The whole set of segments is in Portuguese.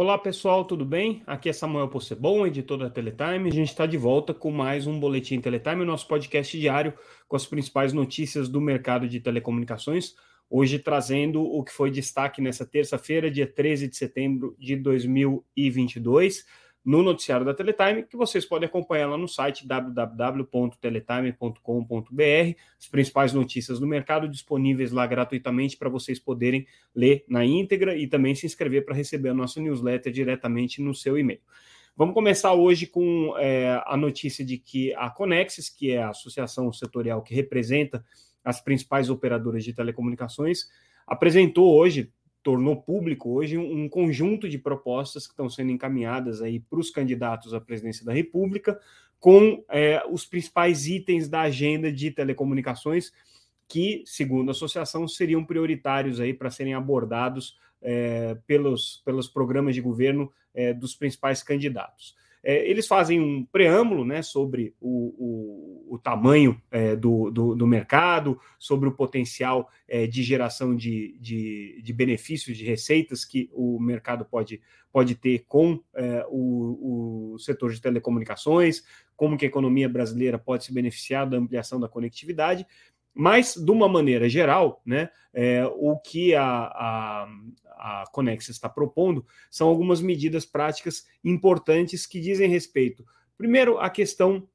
Olá pessoal, tudo bem? Aqui é Samuel Possebon, editor da Teletime. A gente está de volta com mais um Boletim Teletime, nosso podcast diário com as principais notícias do mercado de telecomunicações. Hoje trazendo o que foi destaque nessa terça-feira, dia 13 de setembro de 2022 no noticiário da Teletime, que vocês podem acompanhar lá no site www.teletime.com.br, as principais notícias do mercado disponíveis lá gratuitamente para vocês poderem ler na íntegra e também se inscrever para receber a nossa newsletter diretamente no seu e-mail. Vamos começar hoje com é, a notícia de que a Conexis, que é a associação setorial que representa as principais operadoras de telecomunicações, apresentou hoje, tornou público hoje um, conjunto de propostas que estão sendo encaminhadas aí para os candidatos à presidência da República, com é, os principais itens da agenda de telecomunicações que, segundo a associação, seriam prioritários aí para serem abordados é, pelos, pelos programas de governo é, dos principais candidatos. É, eles fazem um preâmbulo né, sobre o, o, o tamanho é, do, do, do, mercado, sobre o potencial é, de geração de, de, de, benefícios, de receitas que o mercado pode, pode ter com é, o, o setor de telecomunicações, como que a economia brasileira pode se beneficiar da ampliação da conectividade, mas, de uma maneira geral, né, é, o que a, a, a Conex está propondo são algumas medidas práticas importantes que dizem respeito, primeiro, à questão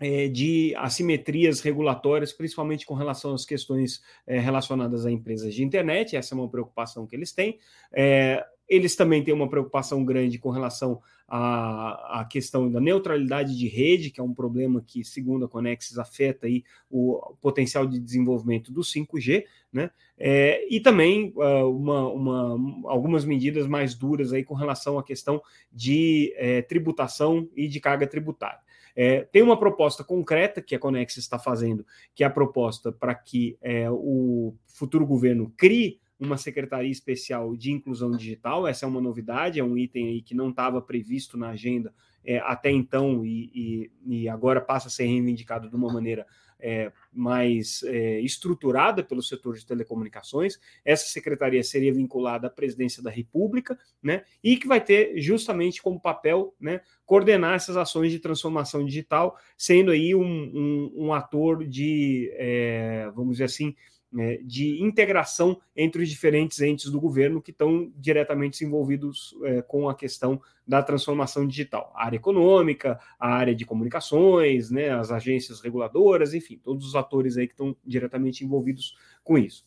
é, de assimetrias regulatórias, principalmente com relação às questões é, relacionadas a empresas de internet, essa é uma preocupação que eles têm. É, eles também têm uma preocupação grande com relação à, à, questão da neutralidade de rede, que é um problema que, segundo a Conexis, afeta aí o potencial de desenvolvimento do 5G, né? É, e também uh, uma, uma, algumas medidas mais duras aí com relação à questão de é, tributação e de carga tributária. É, tem uma proposta concreta que a Conexis está fazendo, que é a proposta para que é, o futuro governo crie uma secretaria especial de inclusão digital. Essa é uma novidade, é um item aí que não estava previsto na agenda é, até então e, e, e, agora passa a ser reivindicado de uma maneira é, mais é, estruturada pelo setor de telecomunicações. Essa secretaria seria vinculada à presidência da República, né? E que vai ter justamente como papel, né, coordenar essas ações de transformação digital, sendo aí um, um, um ator de, é, vamos dizer assim, né, de integração entre os diferentes entes do governo que estão diretamente envolvidos é, com a questão da transformação digital. A área econômica, a área de comunicações, né, as agências reguladoras, enfim, todos os atores aí que estão diretamente envolvidos com isso.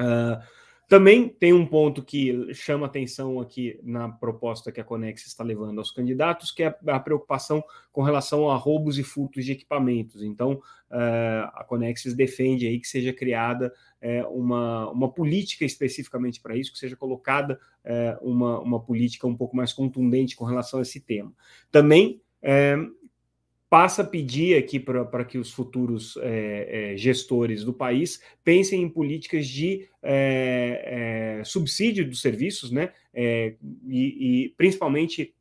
Uh, também tem um ponto que chama atenção aqui na proposta que a Conex está levando aos candidatos, que é a preocupação com relação a roubos e furtos de equipamentos. Então, uh, a Conexis defende aí que seja criada uh, uma, uma política especificamente para isso, que seja colocada uh, uma, uma política um pouco mais contundente com relação a esse tema. Também passa a pedir aqui para que os futuros é, é, gestores do país pensem em políticas de é, subsídio dos serviços, né? E, e, principalmente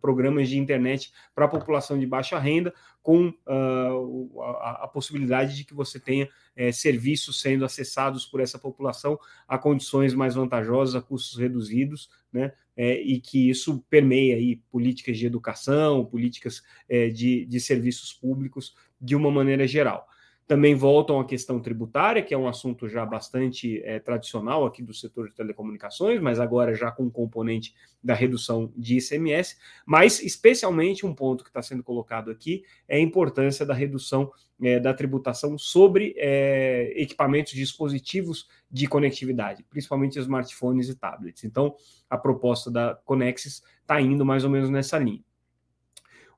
programas de internet para a população de baixa renda, com uh, a, a, possibilidade de que você tenha serviços sendo acessados por essa população a condições mais vantajosas, a custos reduzidos, né? É, e que isso permeia aí políticas de educação, políticas é, de, de serviços públicos de uma maneira geral. Também voltam à questão tributária, que é um assunto já bastante é, tradicional aqui do setor de telecomunicações, mas agora já com componente da redução de ICMS. Mas, especialmente, um ponto que está sendo colocado aqui é a importância da redução é, da tributação sobre é, equipamentos, dispositivos de conectividade, principalmente smartphones e tablets. Então, a proposta da Conexis está indo mais ou menos nessa linha.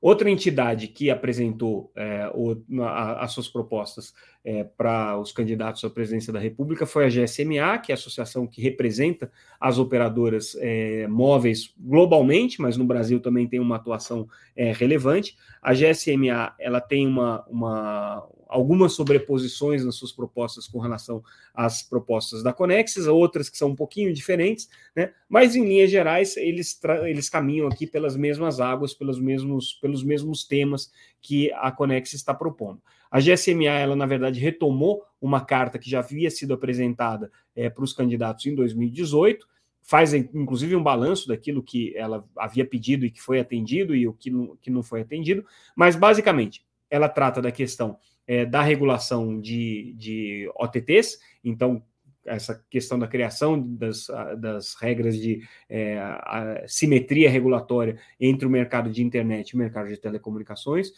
Outra entidade que apresentou é, o, a, as suas propostas é, para os candidatos à presidência da República foi a GSMA, que é a associação que representa as operadoras é, móveis globalmente, mas no Brasil também tem uma atuação é, relevante. A GSMA ela tem uma, uma, algumas sobreposições nas suas propostas com relação às propostas da Conexis, outras que são um pouquinho diferentes, né? mas em linhas gerais eles, eles caminham aqui pelas mesmas águas, pelos mesmos, pelos mesmos temas que a Conexis está propondo. A GSMA, ela na verdade retomou uma carta que já havia sido apresentada é, para os candidatos em 2018, faz inclusive um balanço daquilo que ela havia pedido e que foi atendido e o que não, que não foi atendido, mas basicamente ela trata da questão é, da regulação de, de OTTs, então essa questão da criação das, das regras de é, simetria regulatória entre o mercado de internet e o mercado de telecomunicações.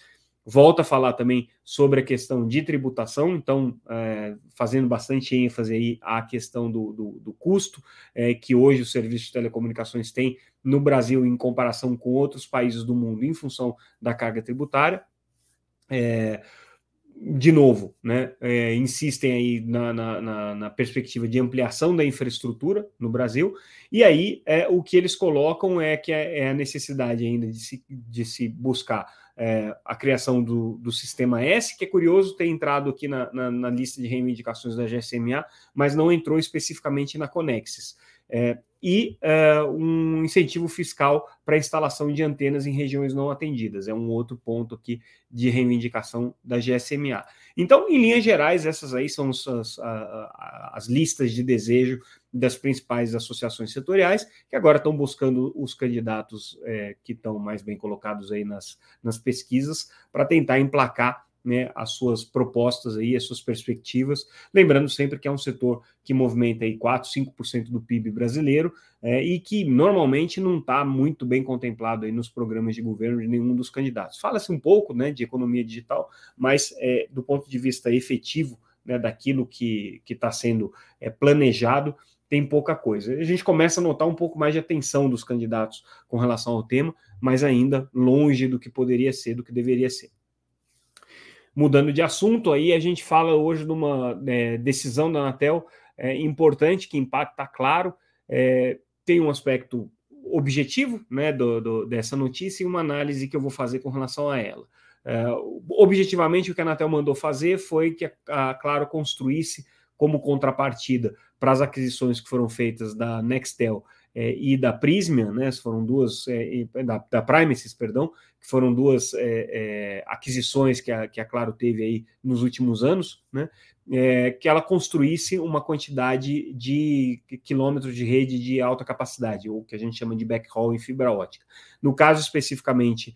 Volta a falar também sobre a questão de tributação, então, é, fazendo bastante ênfase aí à questão do, do, do custo é, que hoje o serviço de telecomunicações tem no Brasil em comparação com outros países do mundo em função da carga tributária. É, de novo, né, é, insistem aí na, na, na, perspectiva de ampliação da infraestrutura no Brasil, e aí é, o que eles colocam é que é, é a necessidade ainda de se, de se buscar é, a criação do, do sistema S, que é curioso ter entrado aqui na, na, na, lista de reivindicações da GSMA, mas não entrou especificamente na Conexis. E é, um incentivo fiscal para instalação de antenas em regiões não atendidas. É um outro ponto aqui de reivindicação da GSMA. Então, em linhas gerais, essas aí são as, as listas de desejo das principais associações setoriais, que agora estão buscando os candidatos é, que estão mais bem colocados aí nas, nas pesquisas para tentar emplacar né, as suas propostas aí, as suas perspectivas, lembrando sempre que é um setor que movimenta aí 4, 5% do PIB brasileiro é, e que normalmente não está muito bem contemplado aí nos programas de governo de nenhum dos candidatos. Fala-se um pouco né, de economia digital, mas é, do ponto de vista efetivo né, daquilo que está sendo é, planejado, tem pouca coisa. A gente começa a notar um pouco mais de atenção dos candidatos com relação ao tema, mas ainda longe do que poderia ser, do que deveria ser. Mudando de assunto, aí a gente fala hoje de uma é, decisão da Anatel é, importante que impacta, claro, é, tem um aspecto objetivo né, do, do, dessa notícia e uma análise que eu vou fazer com relação a ela. É, objetivamente, o que a Anatel mandou fazer foi que a, a Claro construísse como contrapartida para as aquisições que foram feitas da Nextel é, e da Prismian, né, foram duas, é, da, da Primacy, perdão, que foram duas é, é, aquisições que a, que a Claro teve aí nos últimos anos, né, é, que ela construísse uma quantidade de quilômetros de rede de alta capacidade, ou que a gente chama de backhaul em fibra ótica. No caso especificamente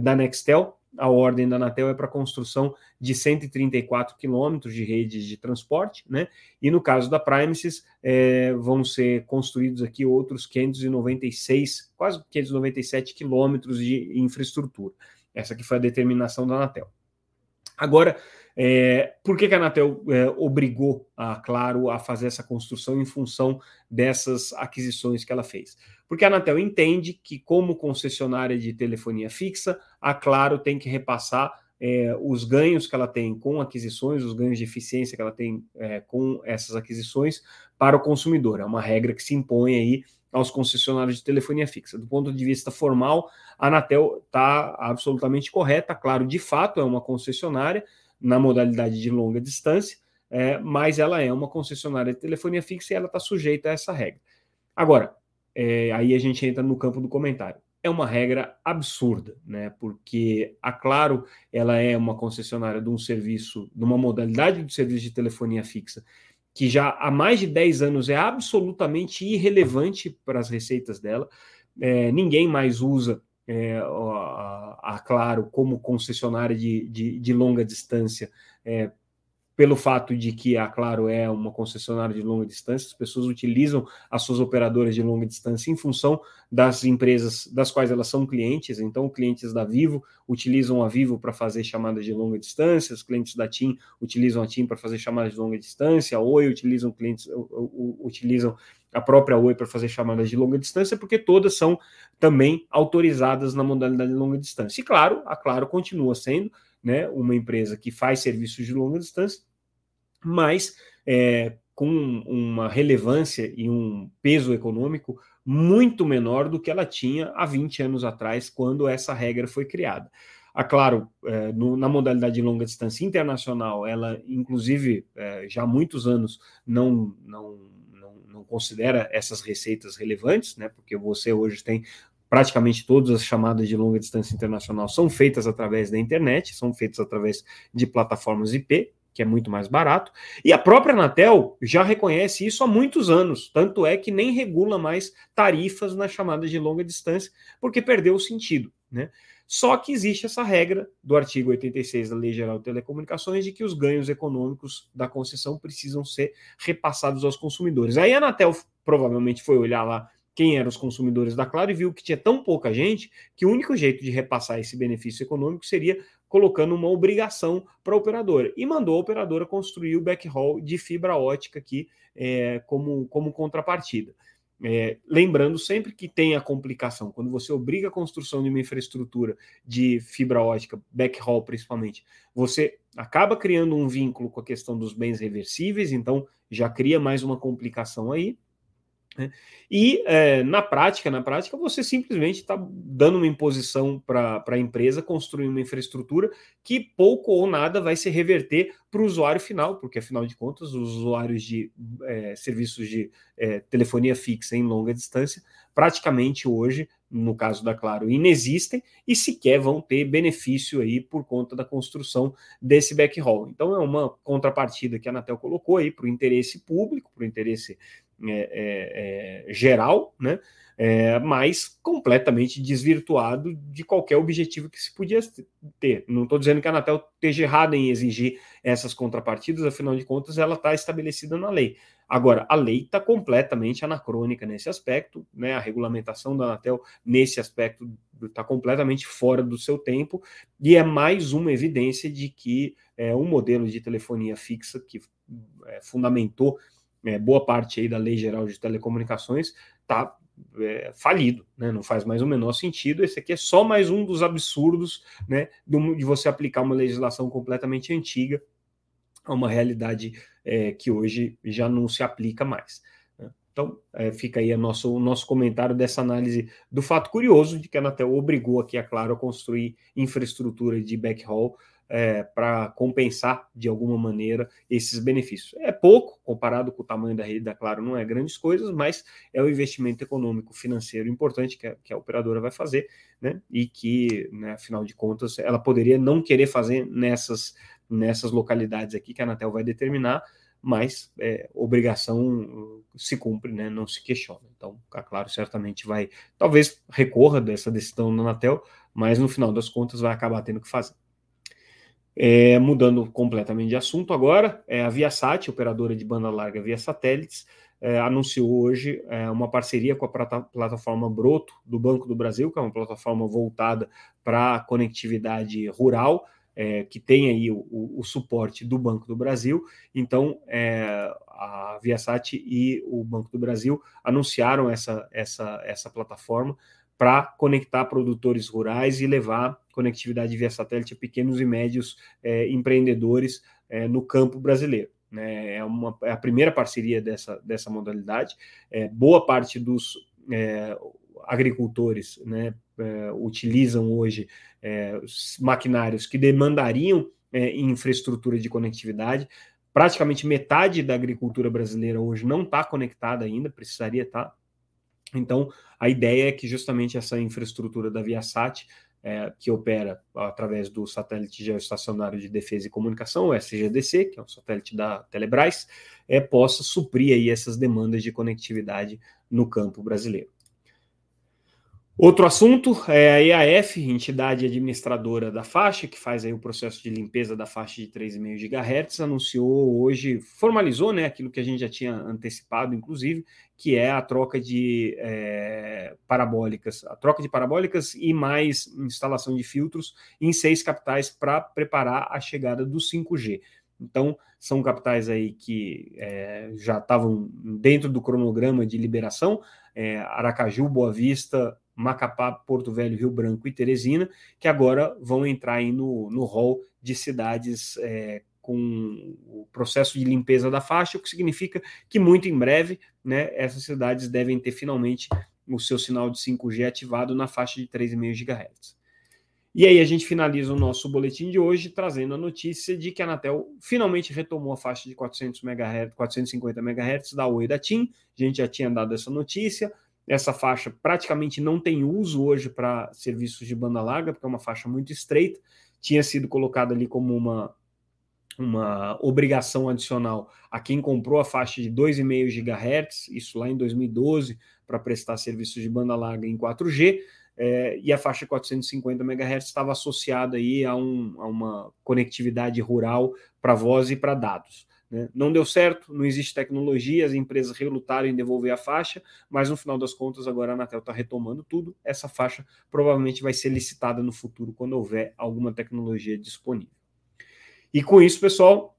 da Nextel, a ordem da Anatel é para construção de 134 quilômetros de redes de transporte, né? E no caso da Primesis, é, vão ser construídos aqui outros 596, quase 597 quilômetros de infraestrutura. Essa aqui foi a determinação da Anatel. Agora, é, por que, que a Anatel é, obrigou a Claro a fazer essa construção em função dessas aquisições que ela fez? Porque a Anatel entende que, como concessionária de telefonia fixa, a Claro tem que repassar é, os ganhos que ela tem com aquisições, os ganhos de eficiência que ela tem é, com essas aquisições para o consumidor. É uma regra que se impõe aí aos concessionários de telefonia fixa. Do ponto de vista formal, a Anatel está absolutamente correta. Claro, de fato, é uma concessionária, na modalidade de longa distância, é, mas ela é uma concessionária de telefonia fixa e ela está sujeita a essa regra. Agora, é, aí a gente entra no campo do comentário. É uma regra absurda, né? Porque a Claro ela é uma concessionária de um serviço, de uma modalidade de serviço de telefonia fixa, que já há mais de 10 anos é absolutamente irrelevante para as receitas dela. É, ninguém mais usa é, a, a, Claro como concessionária de, de, de longa distância, é, pelo fato de que a Claro é uma concessionária de longa distância, as pessoas utilizam as suas operadoras de longa distância em função das empresas das quais elas são clientes. Então, clientes da Vivo utilizam a Vivo para fazer chamadas de longa distância, os clientes da TIM utilizam a TIM para fazer chamadas de longa distância, a Oi utilizam clientes utilizam a própria Oi para fazer chamadas de longa distância, porque todas são também autorizadas na modalidade de longa distância. E claro, a Claro continua sendo né, uma empresa que faz serviços de longa distância, mas é, com uma relevância e um peso econômico muito menor do que ela tinha há 20 anos atrás, quando essa regra foi criada. A Claro, é, no, na modalidade de longa distância internacional, ela, inclusive, é, já há muitos anos não, não não considera essas receitas relevantes, né? Porque você hoje tem praticamente todas as chamadas de longa distância internacional são feitas através da internet, são feitas através de plataformas IP, que é muito mais barato. E a própria Anatel já reconhece isso há muitos anos, tanto é que nem regula mais tarifas na chamada de longa distância, porque perdeu o sentido. Né? Só que existe essa regra do artigo 86 da Lei Geral de Telecomunicações de que os ganhos econômicos da concessão precisam ser repassados aos consumidores. Aí a Anatel provavelmente foi olhar lá quem eram os consumidores da Claro e viu que tinha tão pouca gente que o único jeito de repassar esse benefício econômico seria colocando uma obrigação para a operadora e mandou a operadora construir o backhaul de fibra ótica aqui é, como, como contrapartida. É, lembrando sempre que tem a complicação, quando você obriga a construção de uma infraestrutura de fibra ótica, backhaul principalmente, você acaba criando um vínculo com a questão dos bens reversíveis, então já cria mais uma complicação aí. E é, na prática, na prática, você simplesmente está dando uma imposição para a empresa construir uma infraestrutura que pouco ou nada vai se reverter para o usuário final, porque afinal de contas, os usuários de é, serviços de é, telefonia fixa em longa distância, praticamente hoje, no caso da Claro, inexistem e sequer vão ter benefício aí por conta da construção desse backhaul. Então é uma contrapartida que a Anatel colocou aí para o interesse público, para o interesse é, é, é, geral, né? É, mas completamente desvirtuado de qualquer objetivo que se podia ter. Não estou dizendo que a Anatel esteja errada em exigir essas contrapartidas, afinal de contas, ela está estabelecida na lei. Agora, a lei está completamente anacrônica nesse aspecto, né? A regulamentação da Anatel nesse aspecto está completamente fora do seu tempo, e é mais uma evidência de que é um modelo de telefonia fixa que é, fundamentou é, boa parte aí da Lei Geral de Telecomunicações está é, falido, né? não faz mais o menor sentido. Esse aqui é só mais um dos absurdos né, de você aplicar uma legislação completamente antiga a uma realidade é, que hoje já não se aplica mais. Né? Então, é, fica aí o nosso, o nosso comentário dessa análise do fato curioso de que a Anatel obrigou aqui a Claro a construir infraestrutura de backhaul é, para compensar de alguma maneira esses benefícios. É pouco comparado com o tamanho da rede da Claro, não é grandes coisas, mas é um investimento econômico financeiro importante que a, que a operadora vai fazer, né? E que, né, afinal de contas, ela poderia não querer fazer nessas, nessas localidades aqui que a Anatel vai determinar, mas é, obrigação se cumpre, né? Não se questiona. Então, a Claro certamente vai, talvez recorra dessa decisão da Anatel, mas no final das contas vai acabar tendo que fazer. É, mudando completamente de assunto agora, é, a Viasat, operadora de banda larga via satélites, é, anunciou hoje é, uma parceria com a plataforma Broto do Banco do Brasil, que é uma plataforma voltada para conectividade rural, é, que tem aí o, o, o, suporte do Banco do Brasil. Então, é, a Viasat e o Banco do Brasil anunciaram essa, essa, essa plataforma para conectar produtores rurais e levar conectividade via satélite a pequenos e médios é, empreendedores é, no campo brasileiro. Né? É, uma, é a primeira parceria dessa, dessa modalidade. É, boa parte dos é, agricultores né, é, utilizam hoje maquinários que demandariam infraestrutura de conectividade. Praticamente metade da agricultura brasileira hoje não está conectada ainda, precisaria estar. Tá. Então, a ideia é que justamente essa infraestrutura da Viasat, é, que opera através do satélite geoestacionário de defesa e comunicação, o SGDC, que é um satélite da Telebrás, é, possa suprir aí essas demandas de conectividade no campo brasileiro. Outro assunto é a EAF, entidade administradora da faixa, que faz aí o processo de limpeza da faixa de 3,5 GHz, anunciou hoje, formalizou né, aquilo que a gente já tinha antecipado, inclusive, que é a troca de é, parabólicas, a troca de parabólicas e mais instalação de filtros em seis capitais para preparar a chegada do 5G. Então, são capitais aí que é, já estavam dentro do cronograma de liberação, é, Aracaju, Boa Vista, Macapá, Porto Velho, Rio Branco e Teresina, que agora vão entrar aí no, no hall de cidades é, com o processo de limpeza da faixa, o que significa que muito em breve né, essas cidades devem ter finalmente o seu sinal de 5G ativado na faixa de 3,5 GHz. E aí a gente finaliza o nosso boletim de hoje trazendo a notícia de que a Anatel finalmente retomou a faixa de 400 MHz, 450 MHz da Oi da TIM. A gente já tinha dado essa notícia. Essa faixa praticamente não tem uso hoje para serviços de banda larga, porque é uma faixa muito estreita. Tinha sido colocada ali como uma, uma obrigação adicional a quem comprou a faixa de 2,5 GHz, isso lá em 2012, para prestar serviços de banda larga em 4G, é, e a faixa 450 MHz estava associada aí a, um, a uma conectividade rural para voz e para dados. Né? Não deu certo, não existe tecnologia, as empresas relutaram em devolver a faixa, mas no final das contas agora a Anatel está retomando tudo. Essa faixa provavelmente vai ser licitada no futuro quando houver alguma tecnologia disponível. E com isso, pessoal,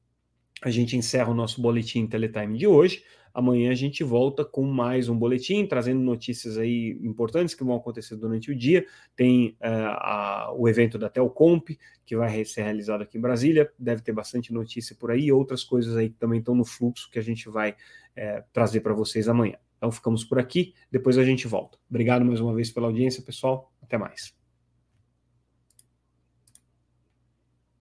a gente encerra o nosso boletim Teletime de hoje. Amanhã a gente volta com mais um boletim, trazendo notícias aí importantes que vão acontecer durante o dia. Tem uh, a, o evento da Telcomp, que vai ser realizado aqui em Brasília. Deve ter bastante notícia por aí, outras coisas aí que também estão no fluxo que a gente vai uh, trazer para vocês amanhã. Então ficamos por aqui, depois a gente volta. Obrigado mais uma vez pela audiência, pessoal. Até mais.